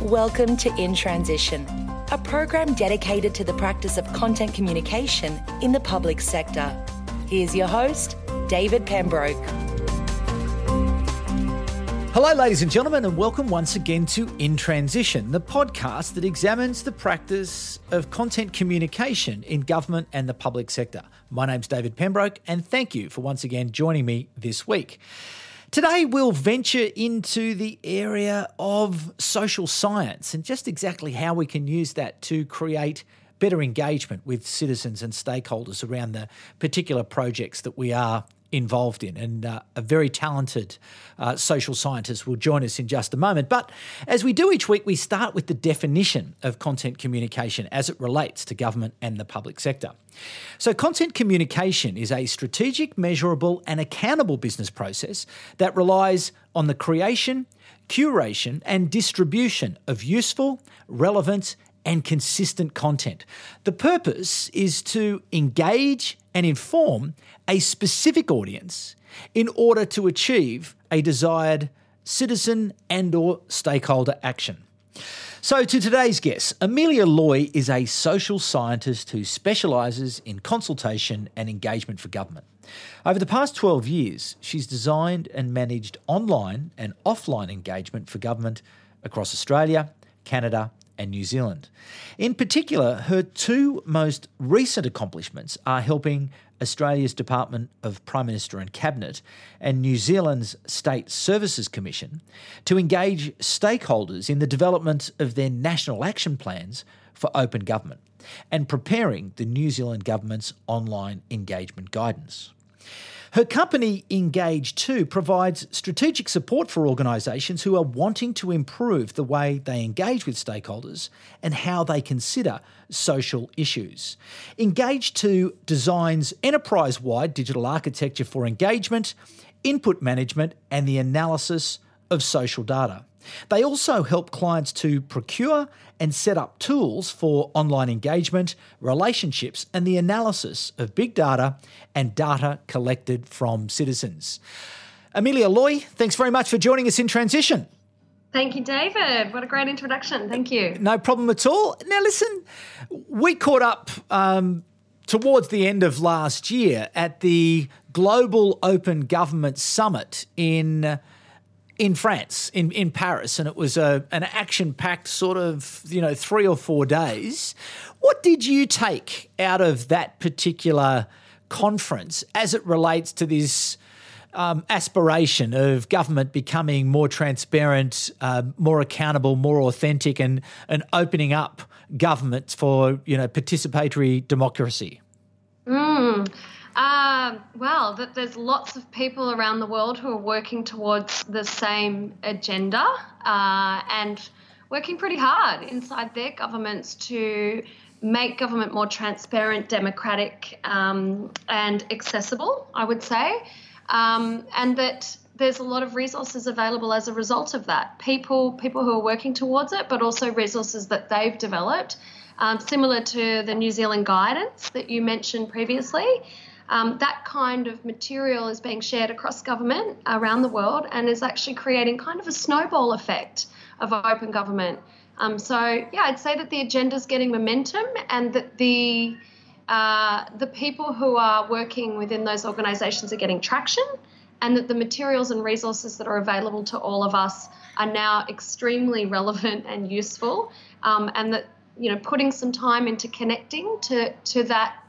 Welcome to In Transition, a program dedicated to the practice of content communication in the public sector. Here's your host, David Pembroke. Hello, ladies and gentlemen, and welcome once again to In Transition, the podcast that examines the practice of content communication in government and the public sector. My name's David Pembroke, and thank you for once again joining me this week. Today, we'll venture into the area of social science and just exactly how we can use that to create better engagement with citizens and stakeholders around the particular projects that we are involved in. And uh, a very talented uh, social scientist will join us in just a moment. But as we do each week, we start with the definition of content communication as it relates to government and the public sector. So, content communication is a strategic, measurable, and accountable business process that relies on the creation, curation, and distribution of useful, relevant, and consistent content. The purpose is to engage and inform a specific audience in order to achieve a desired citizen and or stakeholder action. So to today's guest, Amelia Loye is a social scientist who specialises in consultation and engagement for government. Over the past 12 years, she's designed and managed online and offline engagement for government across Australia, Canada, and New Zealand. In particular, her two most recent accomplishments are helping Australia's Department of Prime Minister and Cabinet and New Zealand's State Services Commission to engage stakeholders in the development of their national action plans for open government and preparing the New Zealand government's online engagement guidance. Her company, Engage2, provides strategic support for organisations who are wanting to improve the way they engage with stakeholders and how they consider social issues. Engage2 designs enterprise wide digital architecture for engagement, input management, and the analysis of social data. They also help clients to procure and set up tools for online engagement, relationships, and the analysis of big data and data collected from citizens. Amelia Loye, thanks very much for joining us in Transition. Thank you, David. What a great introduction. Thank you. No problem at all. Now, listen, we caught up um, towards the end of last year at the Global Open Government Summit in in France, in, in Paris, and it was a, an action packed sort of, you know, three or four days. What did you take out of that particular conference as it relates to this um, aspiration of government becoming more transparent, uh, more accountable, more authentic, and, and opening up governments for, you know, participatory democracy? Mm. Uh, well, that there's lots of people around the world who are working towards the same agenda uh, and working pretty hard inside their governments to make government more transparent, democratic, um, and accessible, I would say. Um, and that there's a lot of resources available as a result of that. People, people who are working towards it, but also resources that they've developed, um, similar to the New Zealand guidance that you mentioned previously um, that kind of material is being shared across government around the world and is actually creating kind of a snowball effect of open government. Um, so yeah, I'd say that the agenda is getting momentum and that the uh, the people who are working within those organisations are getting traction, and that the materials and resources that are available to all of us are now extremely relevant and useful, um, and that you know putting some time into connecting to to that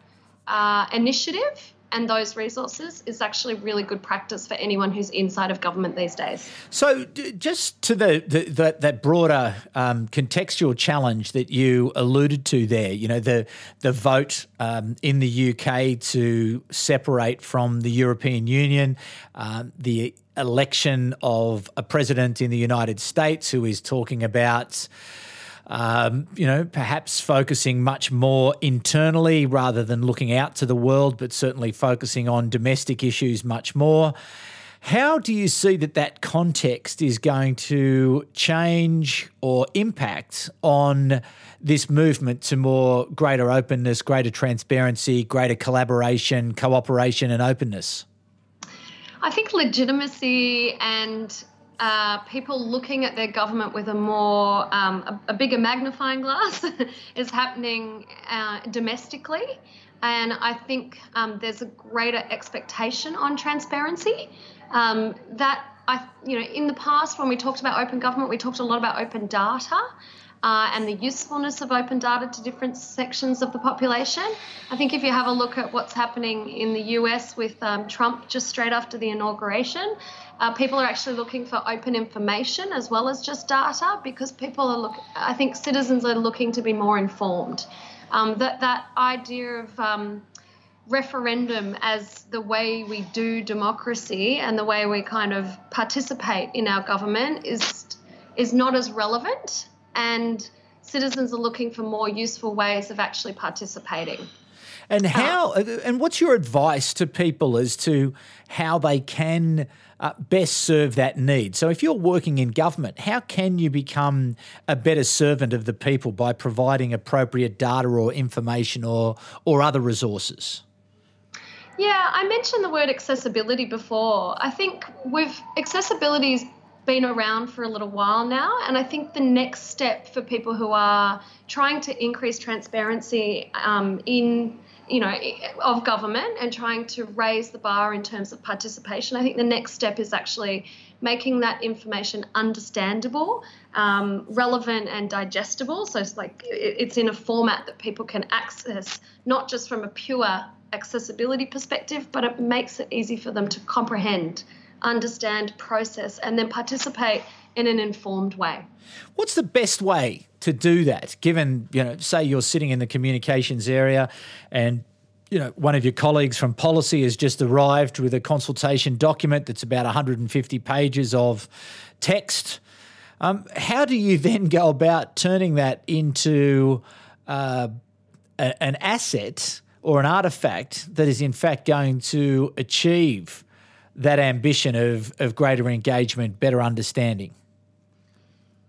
uh, initiative and those resources is actually really good practice for anyone who's inside of government these days. So, just to the, the, the that broader um, contextual challenge that you alluded to there, you know, the the vote um, in the UK to separate from the European Union, um, the election of a president in the United States who is talking about um, you know, perhaps focusing much more internally rather than looking out to the world, but certainly focusing on domestic issues much more. How do you see that that context is going to change or impact on this movement to more greater openness, greater transparency, greater collaboration, cooperation, and openness? I think legitimacy and uh, people looking at their government with a more um, a, a, bigger magnifying glass is happening uh, domestically and I think um, there's a greater expectation on transparency. Um, that I, you know, in the past when we talked about open government, we talked a lot about open data. Uh, and the usefulness of open data to different sections of the population. I think if you have a look at what's happening in the US with um, Trump just straight after the inauguration, uh, people are actually looking for open information as well as just data because people are look. I think citizens are looking to be more informed. Um, that that idea of um, referendum as the way we do democracy and the way we kind of participate in our government is is not as relevant, and citizens are looking for more useful ways of actually participating. And how? Uh, and what's your advice to people as to how they can? uh, best serve that need. So, if you're working in government, how can you become a better servant of the people by providing appropriate data or information or or other resources? Yeah, I mentioned the word accessibility before. I think with accessibility's been around for a little while now, and I think the next step for people who are trying to increase transparency um, in you know, of government and trying to raise the bar in terms of participation. I think the next step is actually making that information understandable, um, relevant, and digestible. So it's like it's in a format that people can access, not just from a pure accessibility perspective, but it makes it easy for them to comprehend, understand, process, and then participate in an informed way. What's the best way to do that? Given, you know, say you're sitting in the communications area and you know, one of your colleagues from policy has just arrived with a consultation document that's about 150 pages of text. Um, how do you then go about turning that into uh, a, an asset or an artifact that is in fact going to achieve that ambition of, of greater engagement, better understanding?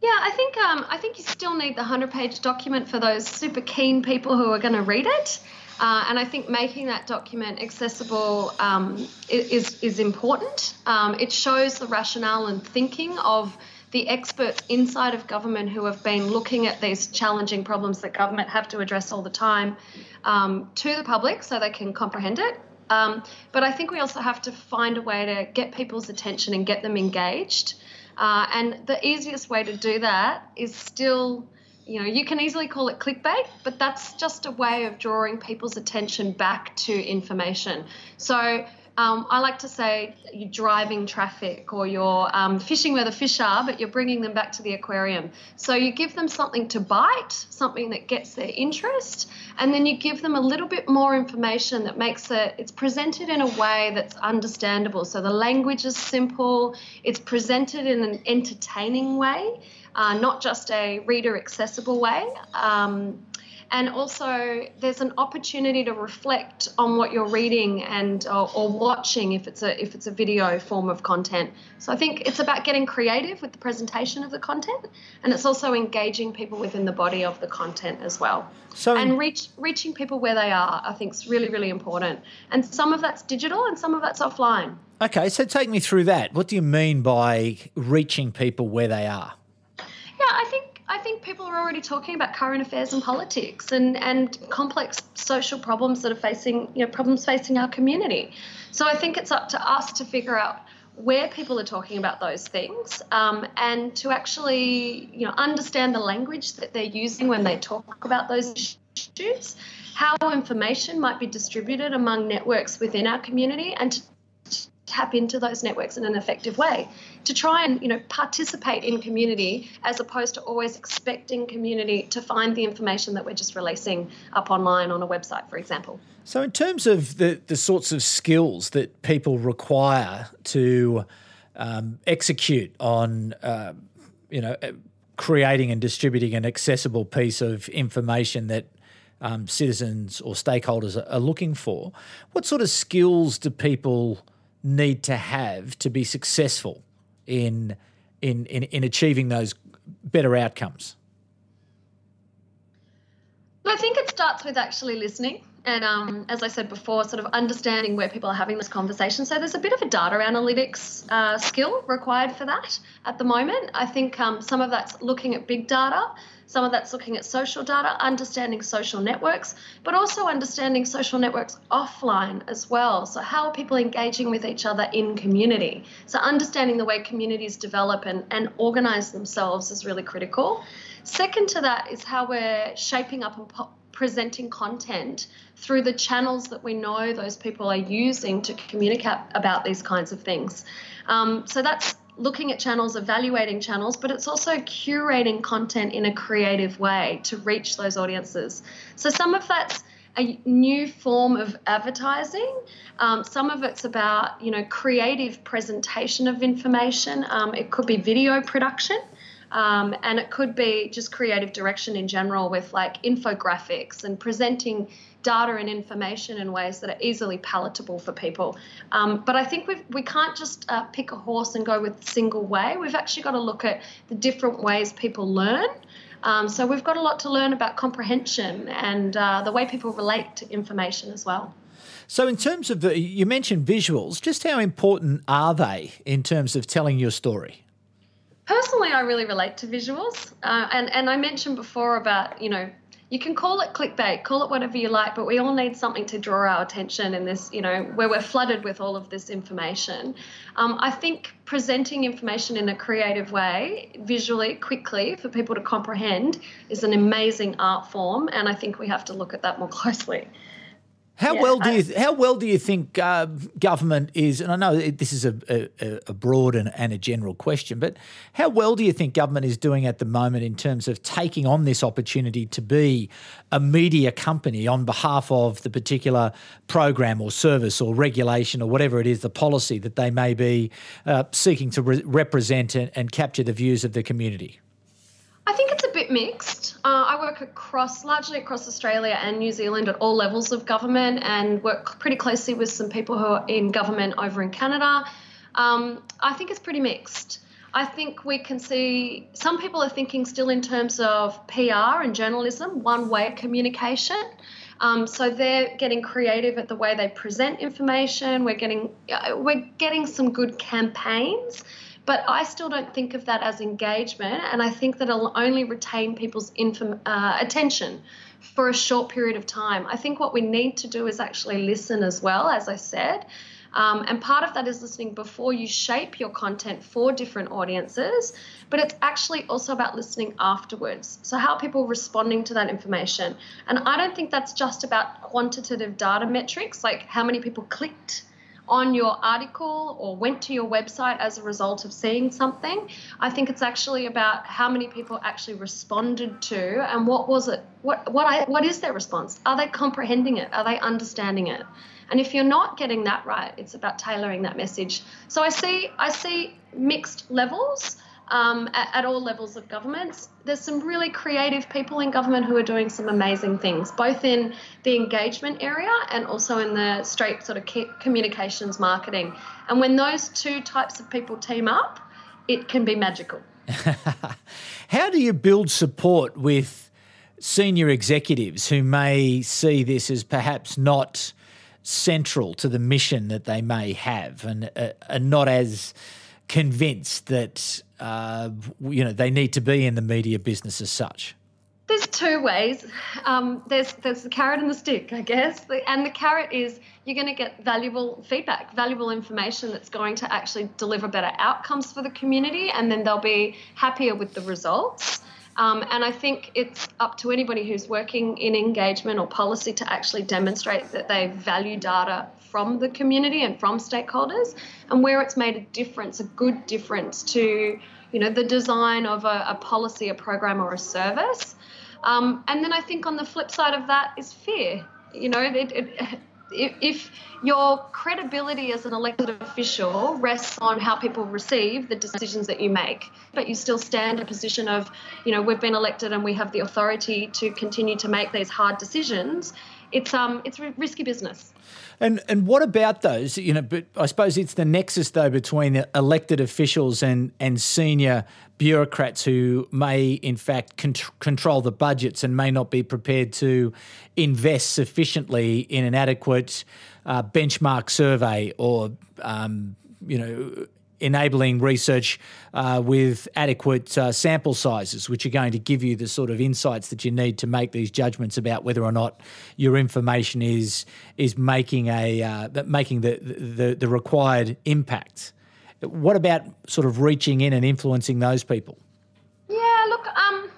Yeah, I think um, I think you still need the hundred-page document for those super keen people who are going to read it. Uh, and I think making that document accessible um, is is important. Um, it shows the rationale and thinking of the experts inside of government who have been looking at these challenging problems that government have to address all the time um, to the public so they can comprehend it. Um, but I think we also have to find a way to get people's attention and get them engaged. Uh, and the easiest way to do that is still, you know, you can easily call it clickbait, but that's just a way of drawing people's attention back to information. So um, I like to say you're driving traffic or you're um, fishing where the fish are, but you're bringing them back to the aquarium. So you give them something to bite, something that gets their interest, and then you give them a little bit more information that makes it, it's presented in a way that's understandable. So the language is simple, it's presented in an entertaining way, uh, not just a reader accessible way. Um, and also there's an opportunity to reflect on what you're reading and or, or, watching if it's a if it's a video form of content. So i think it's about getting creative with the presentation of the content and it's also engaging people within the body of the content as well. So and reach reaching people where they are i think is really really important. And some of that's digital and some of that's offline. Okay so take me through that. What do you mean by reaching people where they are? Yeah i think I think people are already talking about current affairs and politics and, and complex social problems that are facing, you know, problems facing our community. So I think it's up to us to figure out where people are talking about those things um, and to actually, you know, understand the language that they're using when they talk about those issues, how information might be distributed among networks within our community, and to tap into those networks in an effective way. To try and you know participate in community as opposed to always expecting community to find the information that we're just releasing up online on a website for example. So in terms of the the sorts of skills that people require to um, execute on uh, you know creating and distributing an accessible piece of information that um, citizens or stakeholders are looking for what sort of skills do people need to have to be successful in in in, in achieving those better outcomes? I think it starts with actually listening and um, as I said before, sort of understanding where people are having this conversation. So there's a bit of a data analytics uh, skill required for that at the moment. I think um, some of that's looking at big data, some of that's looking at social data, understanding social networks, but also understanding social networks offline as well. So, how are people engaging with each other in community? So, understanding the way communities develop and, and organize themselves is really critical. Second to that is how we're shaping up and presenting content through the channels that we know those people are using to communicate about these kinds of things. Um, so that's looking at channels, evaluating channels, but it's also curating content in a creative way to reach those audiences. So some of that's a new form of advertising. Um, some of it's about you know creative presentation of information. Um, it could be video production. Um, and it could be just creative direction in general with like infographics and presenting data and information in ways that are easily palatable for people. Um, but I think we we can't just uh, pick a horse and go with a single way. We've actually got to look at the different ways people learn. Um, so we've got a lot to learn about comprehension and uh, the way people relate to information as well. So, in terms of the, you mentioned visuals, just how important are they in terms of telling your story? Personally, I really relate to visuals, uh, and and I mentioned before about you know you can call it clickbait, call it whatever you like, but we all need something to draw our attention in this, you know, where we're flooded with all of this information. Um, I think presenting information in a creative way, visually, quickly, for people to comprehend, is an amazing art form, and I think we have to look at that more closely. How yeah, well do you how well do you think uh, government is? And I know this is a, a, a broad and, and, a general question, but how well do you think government is doing at the moment in terms of taking on this opportunity to be a media company on behalf of the particular program or service or regulation or whatever it is, the policy that they may be uh, seeking to re- represent and, and capture the views of the community? I think bit mixed. Uh, I work across, largely across Australia and New Zealand at all levels of government and work pretty closely with some people who are in government over in Canada. Um, I think it's pretty mixed. I think we can see some people are thinking still in terms of PR and journalism, one way communication. Um, so they're getting creative at the way they present information. We're getting uh, we're getting some good campaigns but I still don't think of that as engagement, and I think that it'll only retain people's inform- uh, attention for a short period of time. I think what we need to do is actually listen as well, as I said. Um, and part of that is listening before you shape your content for different audiences, but it's actually also about listening afterwards. So, how people responding to that information. And I don't think that's just about quantitative data metrics, like how many people clicked on your article or went to your website as a result of seeing something. I think it's actually about how many people actually responded to and what was it what what I what is their response? Are they comprehending it? Are they understanding it? And if you're not getting that right, it's about tailoring that message. So I see I see mixed levels um, at, at, all levels of governments. There's some really creative people in government who are doing some amazing things, both in the engagement area and also in the straight sort of communications marketing. And when those two types of people team up, it can be magical. How do you build support with senior executives who may see this as perhaps not central to the mission that they may have and, uh, and not as convinced that uh, you know they need to be in the media business as such? There's two ways. Um, there's there's the carrot and the stick, I guess. And the carrot is you're going to get valuable feedback, valuable information that's going to actually deliver better outcomes for the community, and then they'll be happier with the results. Um, and I think it's up to anybody who's working in engagement or policy to actually demonstrate that they value data from the community and from stakeholders, and where it's made a difference, a good difference to you know the design of a, a policy, a program, or a service. Um, and then I think on the flip side of that is fear. You know, it, it, if your credibility as an elected official rests on how people receive the decisions that you make, but you still stand in a position of, you know, we've been elected and we have the authority to continue to make these hard decisions, it's um it's risky business. And and what about those? You know, but I suppose it's the nexus though between elected officials and and senior bureaucrats who may in fact control the budgets and may not be prepared to invest sufficiently in an adequate uh, benchmark survey or um, you know enabling research uh, with adequate uh, sample sizes, which are going to give you the sort of insights that you need to make these judgments about whether or not your information is is making a uh, making the, the the required impact. What about sort of reaching in and influencing those people? Yeah, look, um,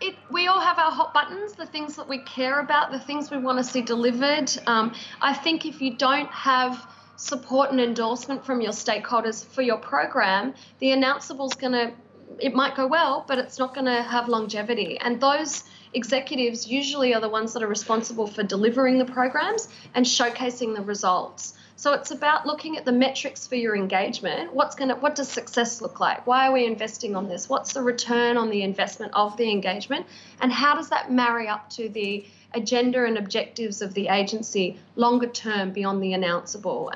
it, we all have our hot buttons, the things that we care about, the things we want to see delivered. Um, I think if you don't have support and endorsement from your stakeholders for your program, the announceable is going to, it might go well, but it's not going to have longevity. And those executives usually are the ones that are responsible for delivering the programs and showcasing the results. So it's about looking at the metrics for your engagement. What's going to what does success look like? Why are we investing on this? What's the return on the investment of the engagement? And how does that marry up to the agenda and objectives of the agency longer term beyond the announceable.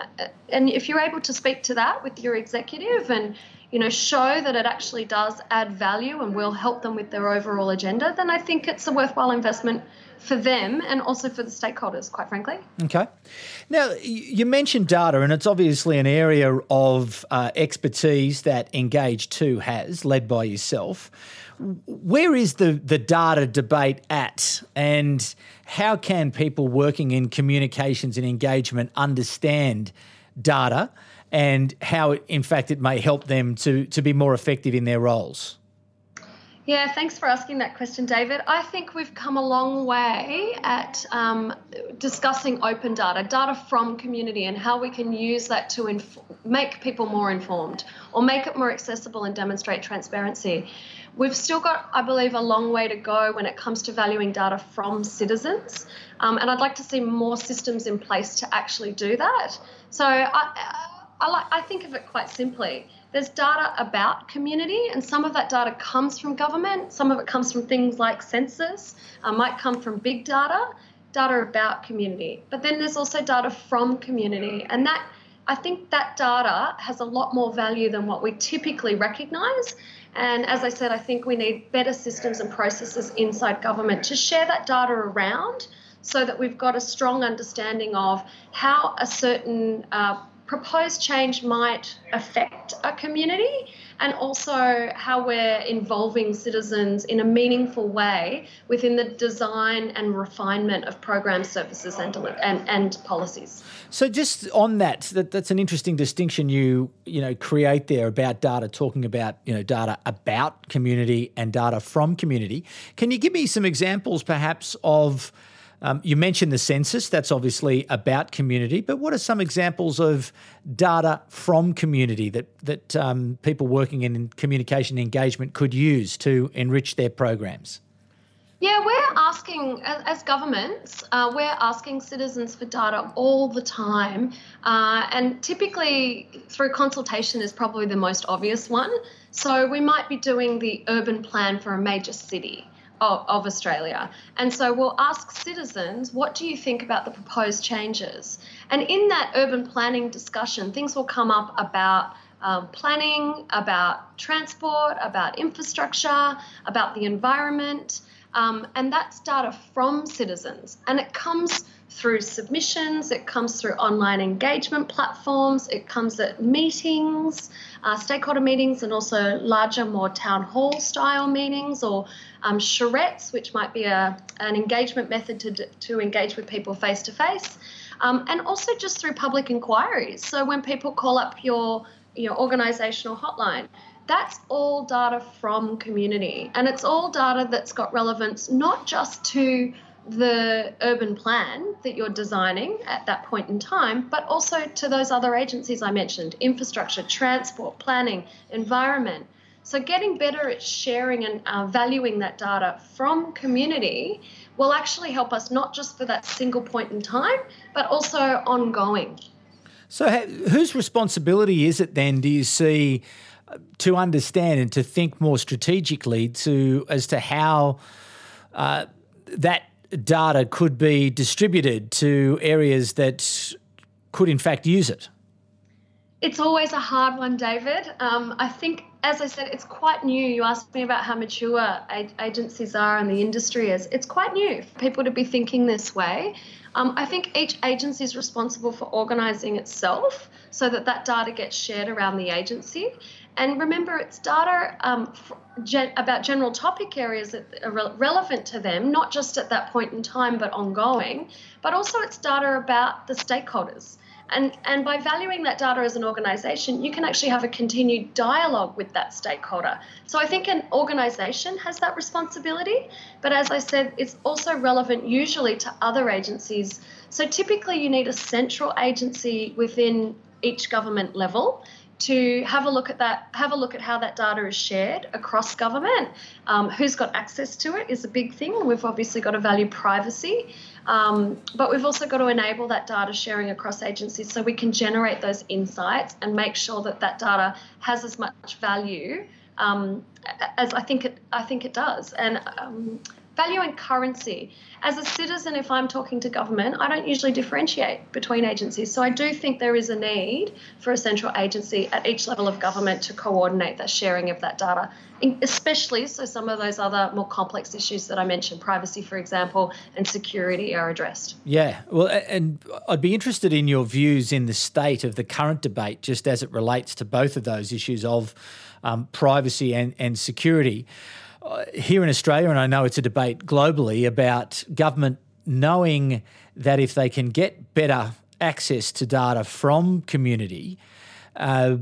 And if you're able to speak to that with your executive and you know show that it actually does add value and will help them with their overall agenda, then I think it's a worthwhile investment for them and also for the stakeholders, quite frankly. Okay. Now, you mentioned data, and it's obviously an area of uh, expertise that Engage2 has, led by yourself where is the, the data debate at and how can people working in communications and engagement understand data and how in fact it may help them to, to be more effective in their roles? Yeah, thanks for asking that question, David. I think we've come a long way at um, discussing open data, data from community, and how we can use that to inf- make people more informed or make it more accessible and demonstrate transparency. We've still got, I believe, a long way to go when it comes to valuing data from citizens. Um, and I'd like to see more systems in place to actually do that. So I, I, like, I think of it quite simply. There's data about community, and some of that data comes from government, some of it comes from things like census, uh, might come from big data, data about community. But then there's also data from community, and that I think that data has a lot more value than what we typically recognize. And as I said, I think we need better systems and processes inside government to share that data around so that we've got a strong understanding of how a certain uh, proposed change might affect a community and also how we're involving citizens in a meaningful way within the design and refinement of program services and, and, and policies. So just on that, that, that's an interesting distinction you you know create there about data, talking about you know data about community and data from community. Can you give me some examples, perhaps, of um, you mentioned the census, that's obviously about community, but what are some examples of data from community that, that um, people working in communication engagement could use to enrich their programs? Yeah, we're asking, as, governments, uh, we're asking citizens for data all the time. Uh, and typically, through consultation, is probably the most obvious one. So, we might be doing the urban plan for a major city of, of Australia. And so we'll ask citizens, what do you think about the proposed changes? And in that urban planning discussion, things will come up about um, planning, about transport, about infrastructure, about the environment. Um, and that's data from citizens. And it comes through submissions, it comes through online engagement platforms, it comes at meetings, uh, stakeholder meetings, and also larger, more town hall style meetings or um, charrettes, which might be a, an engagement method to, to engage with people face to face. And also just through public inquiries. So when people call up your, your organisational hotline, that's all data from community. And it's all data that's got relevance not just to the urban plan that you're designing at that point in time, but also to those other agencies I mentioned infrastructure, transport, planning, environment. So, getting better at sharing and uh, valuing that data from community will actually help us not just for that single point in time, but also ongoing. So, whose responsibility is it then, do you see, uh, to understand and to think more strategically to as to how uh, that data could be distributed to areas that could, in fact, use it? It's always a hard one, David. Um, I think, as I said, it's quite new. You asked me about how mature agencies are and the industry is. It's quite new for people to be thinking this way. Um, I think each agency is responsible for organising itself so that that data gets shared around the agency. And remember, it's data um, gen- about general topic areas that are re- relevant to them, not just at that point in time, but ongoing. But also, it's data about the stakeholders. And, and by valuing that data as an organization, you can actually have a continued dialogue with that stakeholder. So I think an organization has that responsibility. But as I said, it's also relevant usually to other agencies. So typically, you need a central agency within each government level to have a look at that, have a look at how that data is shared across government. Um, who's got access to it is a big thing. We've obviously got to value privacy, um, but we've also got to enable that data sharing across agencies so we can generate those insights and make sure that that data has as much value um, as I think it I think it does. And um, value and currency. As a citizen, if I'm talking to government, I don't usually differentiate between agencies. So I do think there is a need for a central agency at each level of government to coordinate that sharing of that data, especially so some of those other more complex issues that I mentioned, privacy, for example, and security are addressed. Yeah, well, and I'd be interested in your views in the state of the current debate, just as it relates to both of those issues of um, privacy and, and security. Uh, here in Australia, and I know it's a debate globally about government knowing that if they can get better access to data from community, uh,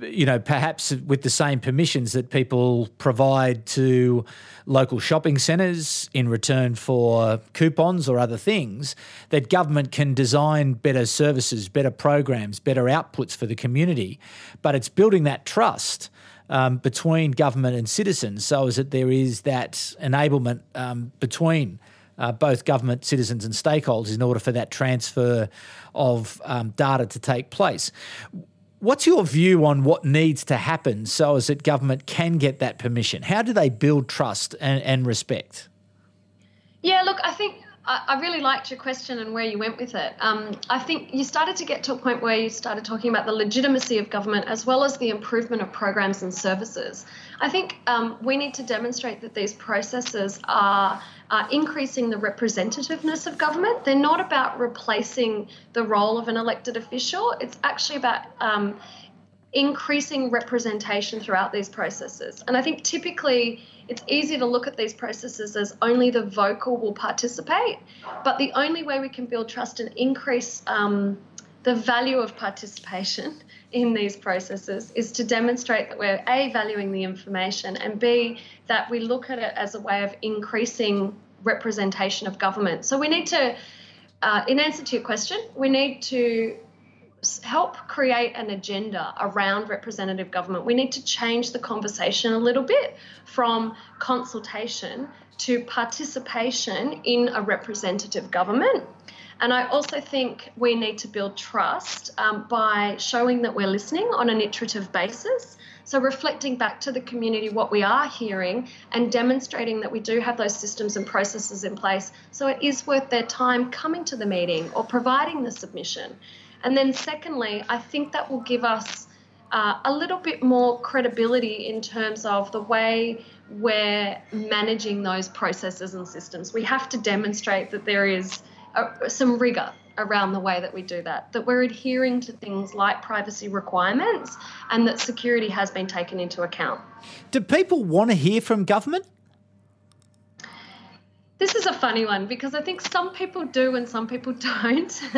you know, perhaps with the same permissions that people provide to local shopping centres in return for coupons or other things, that government can design better services, better programs, better outputs for the community. But it's building that trust um, between government and citizens so as that there is that enablement um, between uh, both government, citizens, and stakeholders in order for that transfer of um, data to take place. What's your view on what needs to happen so as that government can get that permission? How do they build trust and, and respect? Yeah, look, I think I, really liked your question and where you went with it. Um, I think you started to get to a point where you started talking about the legitimacy of government as well as the improvement of programs and services. I think um, we need to demonstrate that these processes are, are increasing the representativeness of government. They're not about replacing the role of an elected official, it's actually about um, increasing representation throughout these processes. And I think typically it's easy to look at these processes as only the vocal will participate, but the only way we can build trust and increase um, the value of participation in these processes is to demonstrate that we're A, valuing the information, and B, that we look at it as a way of increasing representation of government. So we need to, uh, in answer to your question, we need to help create an agenda around representative government. We need to change the conversation a little bit from consultation to participation in a representative government. And I also think we need to build trust um, by showing that we're listening on an iterative basis. So, reflecting back to the community what we are hearing and demonstrating that we do have those systems and processes in place. So, it is worth their time coming to the meeting or providing the submission. And then, secondly, I think that will give us uh, a little bit more credibility in terms of the way we're managing those processes and systems. We have to demonstrate that there is a, some rigor around the way that we do that, that we're adhering to things like privacy requirements and that security has been taken into account. Do people want to hear from government? This is a funny one because I think some people do and some people don't.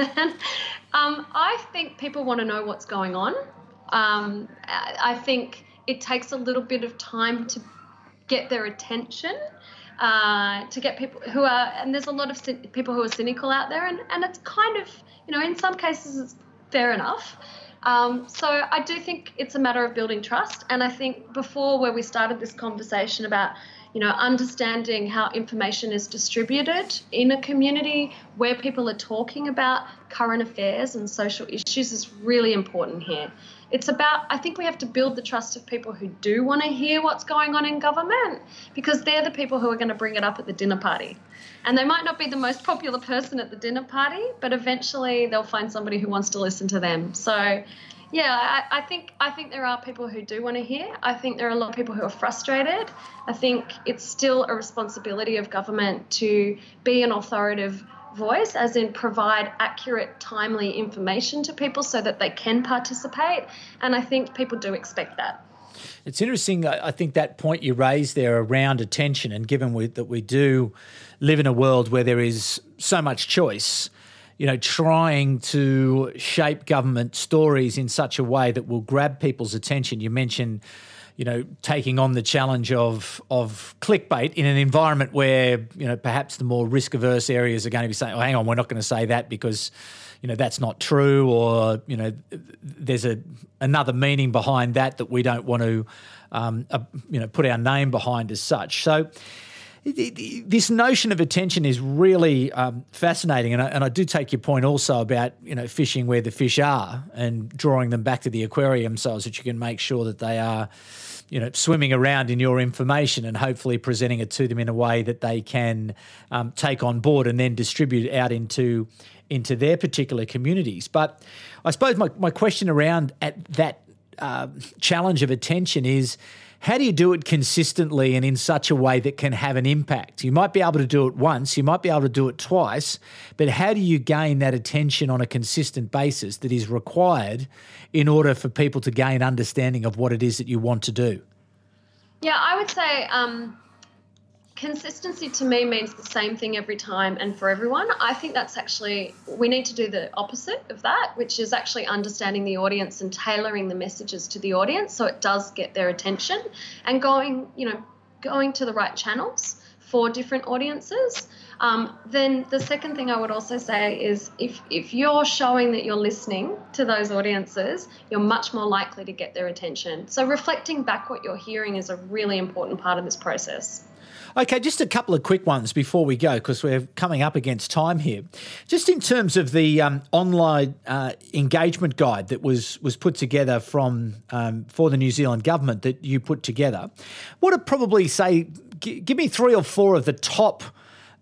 um, I think people want to know what's going on. Um, I think it takes a little bit of time to get their attention, uh, to get people who are, and there's a lot of people who are cynical out there, and, and it's kind of, you know, in some cases it's fair enough. Um, so I do think it's a matter of building trust, and I think before where we started this conversation about you know, understanding how information is distributed in a community where people are talking about current affairs and social issues is really important here. It's about, I think we have to build the trust of people who do want to hear what's going on in government because they're the people who are going to bring it up at the dinner party. And they might not be the most popular person at the dinner party, but eventually they'll find somebody who wants to listen to them. So, yeah, I, I, think I think there are people who do want to hear. I think there are a lot of people who are frustrated. I think it's still a responsibility of government to be an authoritative voice, as in provide accurate, timely information to people so that they can participate. And I think people do expect that. It's interesting. I think that point you raised there around attention, and given we, that we do live in a world where there is so much choice, you know, trying to shape government stories in such a way that will grab people's attention. You mentioned you know, taking on the challenge of of clickbait in an environment where you know perhaps the more risk averse areas are going to be saying, "Oh, hang on, we're not going to say that because." You know that's not true, or you know there's a another meaning behind that that we don't want to, um, uh, you know, put our name behind as such. So, this notion of attention is really um, fascinating, and I, and I, do take your point also about you know fishing where the fish are and drawing them back to the aquarium so that you can make sure that they are you know swimming around in your information and hopefully presenting it to them in a way that they can um, take on board and then distribute out into into their particular communities. But I suppose my, my question around at that uh, challenge of attention is how do you do it consistently and in such a way that can have an impact? You might be able to do it once, you might be able to do it twice, but how do you gain that attention on a consistent basis that is required in order for people to gain understanding of what it is that you want to do? Yeah, I would say um, consistency to me means the same thing every time and for everyone. I think that's actually, we need to do the opposite of that, which is actually understanding the audience and tailoring the messages to the audience so it does get their attention and going, you know, going to the right channels for different audiences. Um, then the second thing I would also say is if, if you're showing that you're listening to those audiences, you're much more likely to get their attention. So reflecting back what you're hearing is a really important part of this process. Okay, just a couple of quick ones before we go because we're coming up against time here. Just in terms of the um, online uh, engagement guide that was was put together from um, for the New Zealand government that you put together, what would probably say? G- give me three or four of the top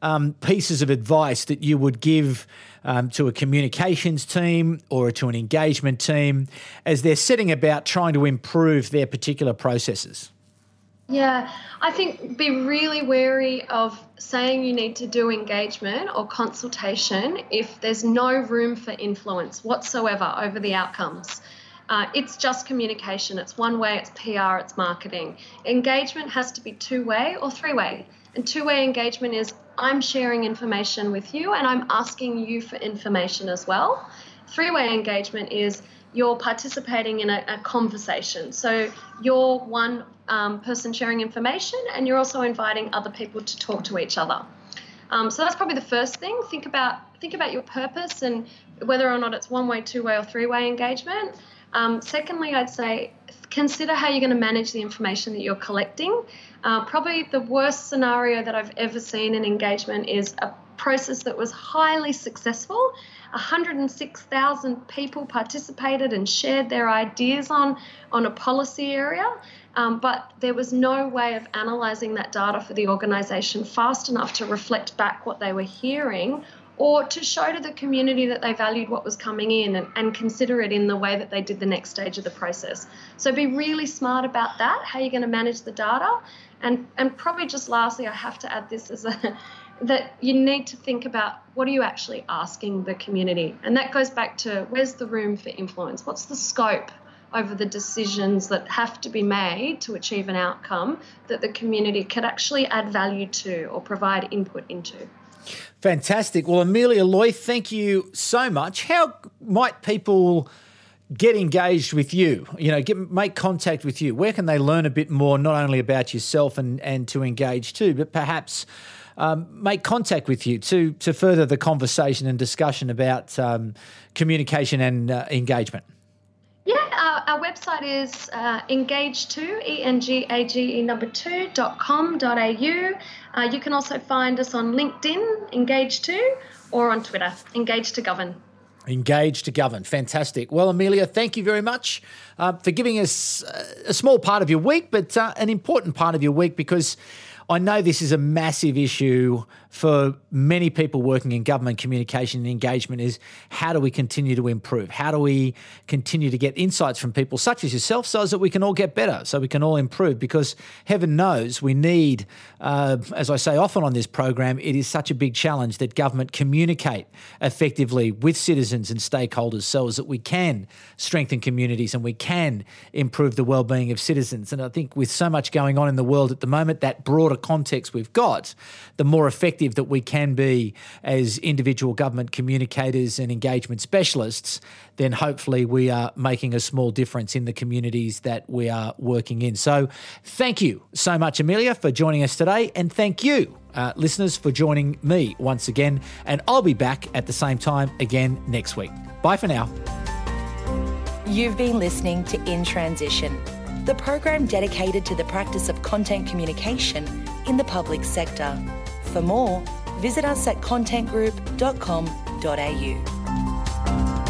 um, pieces of advice that you would give. Um, to a communications team or to an engagement team as they're setting about trying to improve their particular processes? Yeah, I think be really wary of saying you need to do engagement or consultation if there's no room for influence whatsoever over the outcomes. Uh, it's just communication. It's one way, it's PR, it's marketing. Engagement has to be two way or three way. And two way engagement is I'm sharing information with you and I'm asking you for information as well. Three way engagement is you're participating in a, a conversation. So you're one um, person sharing information, and you're also inviting other people to talk to each other. Um, so that's probably the first thing. Think about think about your purpose and whether or not it's one way, two way, or three way engagement. Um, secondly, I'd say consider how you're going to manage the information that you're collecting. Uh, probably the worst scenario that I've ever seen in engagement is a process that was highly successful 106,000 people participated and shared their ideas on, on a policy area. Um, but there was no way of analysing that data for the organisation fast enough to reflect back what they were hearing or to show to the community that they valued what was coming in and, and, consider it in the way that they did the next stage of the process. So be really smart about that, how you're going to manage the data. And, and probably just lastly, I have to add this as a that you need to think about what are you actually asking the community? And that goes back to where's the room for influence? What's the scope over the decisions that have to be made to achieve an outcome that the community could actually add value to or provide input into? Fantastic. Well amelia loye thank you so much. How might people get engaged with you? You know get, make contact with you. Where can they learn a bit more not only about yourself and and to Engage2 but perhaps um, make contact with you to to further the conversation and discussion about um, communication and uh, engagement? Yeah, our, our website is uh, engage2, E-N-G-A-G-E number two, dot com, dot au. Uh, you can also find us on LinkedIn, Engage2, or on Twitter, Engage to Govern. Engage to govern. Fantastic. Well, Amelia, thank you very much uh, for giving us a small part of your week, but uh, an important part of your week because I know this is a massive issue for many people working in government communication and engagement is how do we continue to improve? How do we continue to get insights from people such as yourself so that we can all get better, so we can all improve? Because heaven knows we need, uh, as I say often on this program, it is such a big challenge that government communicate effectively with citizens and stakeholders so as that we can strengthen communities and we can improve the well-being of citizens. And I think with so much going on in the world at the moment, that broader context we've got, the more effective effective that we can be as individual government communicators and engagement specialists, then hopefully we are making a small difference in the communities that we are working in. So thank you so much, Amelia, for joining us today. And thank you, uh, listeners, for joining me once again. And I'll be back at the same time again next week. Bye for now. You've been listening to In Transition, the program dedicated to the practice of content communication in the public sector. For more, visit us at contentgroup.com.au.